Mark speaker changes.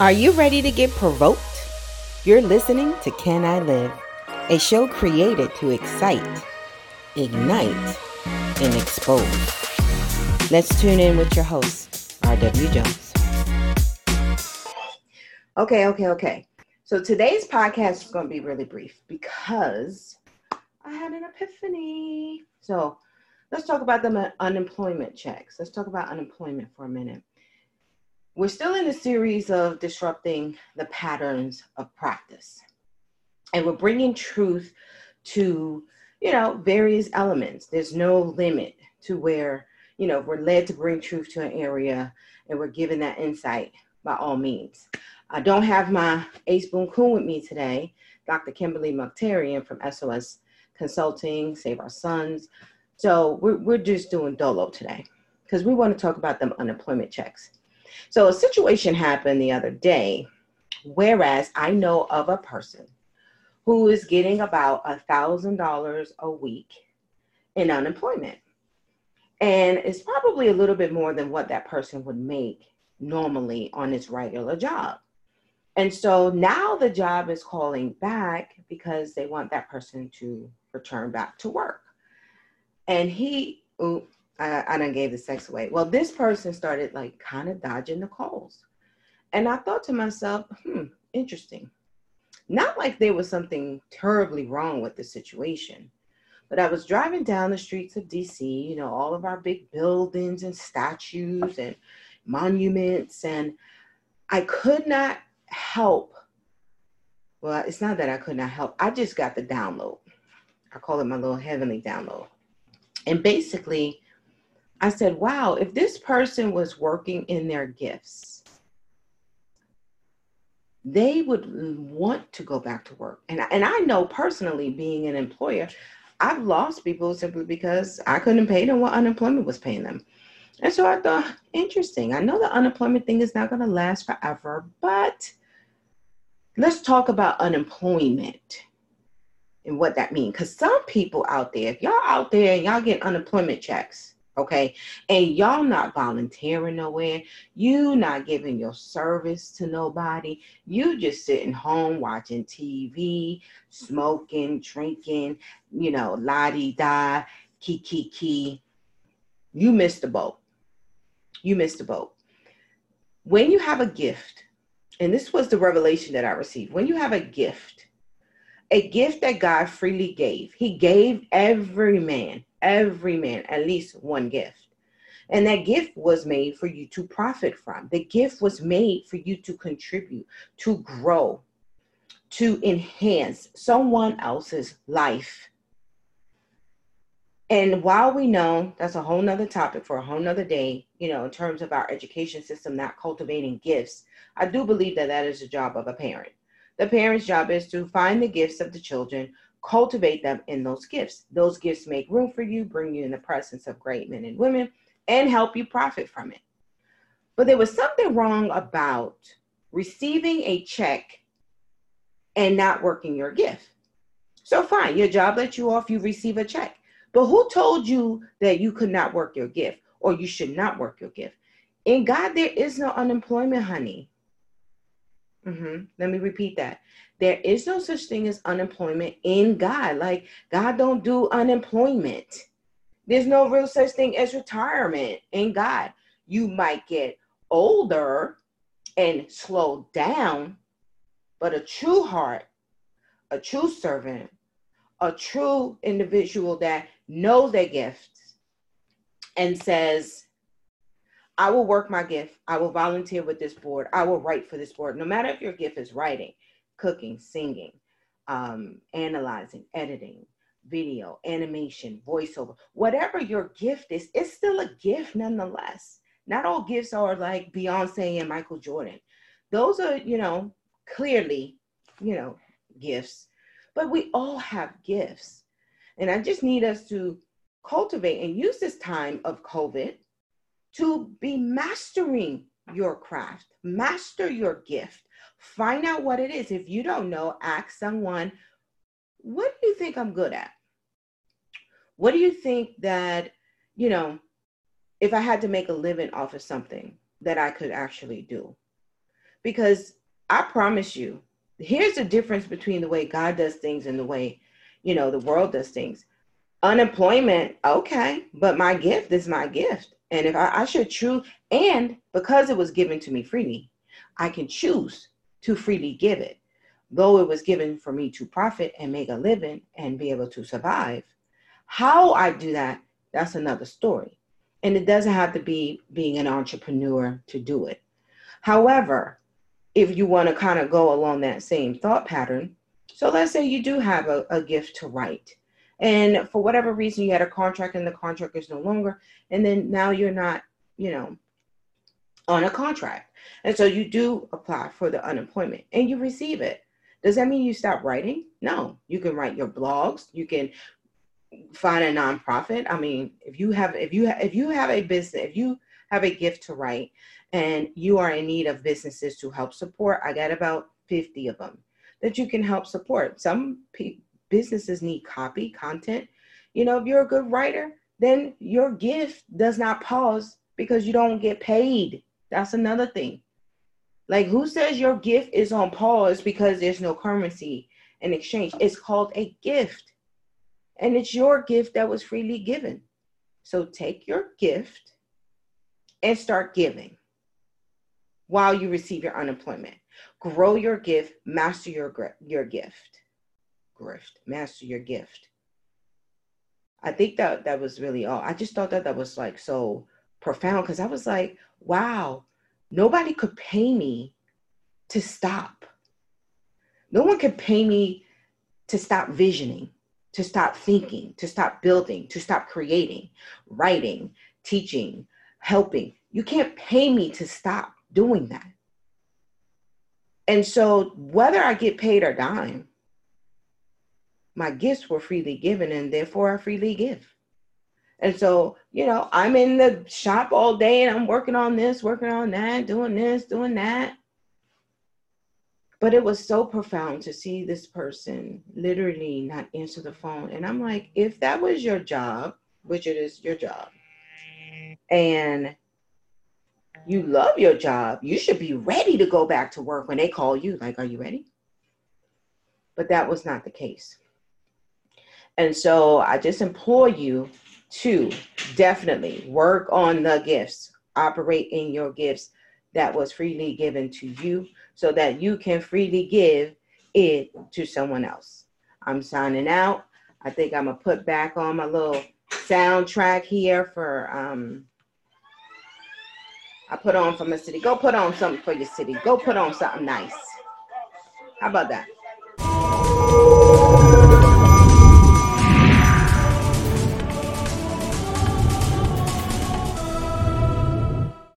Speaker 1: Are you ready to get provoked? You're listening to Can I Live, a show created to excite, ignite, and expose. Let's tune in with your host, R.W. Jones. Okay, okay, okay. So today's podcast is going to be really brief because I had an epiphany. So let's talk about the uh, unemployment checks. Let's talk about unemployment for a minute. We're still in the series of disrupting the patterns of practice. And we're bringing truth to, you know, various elements. There's no limit to where, you know, we're led to bring truth to an area and we're given that insight by all means. I don't have my ace boon coon with me today, Dr. Kimberly Mukhtarian from SOS Consulting, Save Our Sons. So we're, we're just doing dolo today because we want to talk about them unemployment checks. So a situation happened the other day, whereas I know of a person who is getting about a thousand dollars a week in unemployment. And it's probably a little bit more than what that person would make normally on his regular job. And so now the job is calling back because they want that person to return back to work. And he, I, I done gave the sex away. Well, this person started like kind of dodging the calls. And I thought to myself, hmm, interesting. Not like there was something terribly wrong with the situation, but I was driving down the streets of DC, you know, all of our big buildings and statues and monuments, and I could not help. Well, it's not that I could not help, I just got the download. I call it my little heavenly download. And basically, I said, wow, if this person was working in their gifts, they would want to go back to work. And, and I know personally, being an employer, I've lost people simply because I couldn't pay them what unemployment was paying them. And so I thought, interesting. I know the unemployment thing is not going to last forever, but let's talk about unemployment and what that means. Because some people out there, if y'all out there and y'all get unemployment checks, okay? And y'all not volunteering nowhere. You not giving your service to nobody. You just sitting home watching tv smoking drinking you know la-di-da kiki key you missed the boat. You missed the boat. When you have a gift and this was the revelation that i received when you have a gift a gift that god freely gave he gave every man every man at least one gift. And that gift was made for you to profit from. The gift was made for you to contribute, to grow, to enhance someone else's life. And while we know that's a whole nother topic for a whole nother day, you know, in terms of our education system not cultivating gifts, I do believe that that is the job of a parent. The parent's job is to find the gifts of the children, cultivate them in those gifts. Those gifts make room for you, bring you in the presence of great men and women, and help you profit from it. But there was something wrong about receiving a check and not working your gift. So, fine, your job lets you off, you receive a check. But who told you that you could not work your gift or you should not work your gift? In God, there is no unemployment, honey. Mm-hmm. Let me repeat that. There is no such thing as unemployment in God. Like God don't do unemployment. There's no real such thing as retirement in God. You might get older and slow down, but a true heart, a true servant, a true individual that knows their gifts and says, I will work my gift. I will volunteer with this board. I will write for this board. No matter if your gift is writing, cooking, singing, um, analyzing, editing, video, animation, voiceover, whatever your gift is, it's still a gift nonetheless. Not all gifts are like Beyonce and Michael Jordan. Those are, you know, clearly, you know, gifts, but we all have gifts. And I just need us to cultivate and use this time of COVID to be mastering your craft, master your gift, find out what it is. If you don't know, ask someone, what do you think I'm good at? What do you think that, you know, if I had to make a living off of something that I could actually do? because I promise you, here's the difference between the way God does things and the way, you know, the world does things. Unemployment, okay, but my gift is my gift. And if I, I should choose, and because it was given to me freely, I can choose to freely give it. Though it was given for me to profit and make a living and be able to survive. How I do that, that's another story. And it doesn't have to be being an entrepreneur to do it. However, if you want to kind of go along that same thought pattern, so let's say you do have a, a gift to write. And for whatever reason, you had a contract and the contract is no longer. And then now you're not, you know, on a contract. And so you do apply for the unemployment and you receive it. Does that mean you stop writing? No. You can write your blogs. You can find a nonprofit. I mean, if you have if you ha- if you have a business, if you have a gift to write and you are in need of businesses to help support, I got about 50 of them that you can help support. Some pe- businesses need copy, content. You know, if you're a good writer, then your gift does not pause because you don't get paid. That's another thing. Like, who says your gift is on pause because there's no currency in exchange? It's called a gift. And it's your gift that was freely given. So take your gift and start giving while you receive your unemployment. Grow your gift, master your, your gift. Master your gift. I think that that was really all. I just thought that that was like so profound because I was like, wow, nobody could pay me to stop. No one could pay me to stop visioning, to stop thinking, to stop building, to stop creating, writing, teaching, helping. You can't pay me to stop doing that. And so, whether I get paid or dime, my gifts were freely given, and therefore I freely give. And so, you know, I'm in the shop all day and I'm working on this, working on that, doing this, doing that. But it was so profound to see this person literally not answer the phone. And I'm like, if that was your job, which it is your job, and you love your job, you should be ready to go back to work when they call you. Like, are you ready? But that was not the case. And so I just implore you to definitely work on the gifts, operate in your gifts that was freely given to you so that you can freely give it to someone else. I'm signing out. I think I'm gonna put back on my little soundtrack here for um I put on for my city. Go put on something for your city. Go put on something nice. How about that?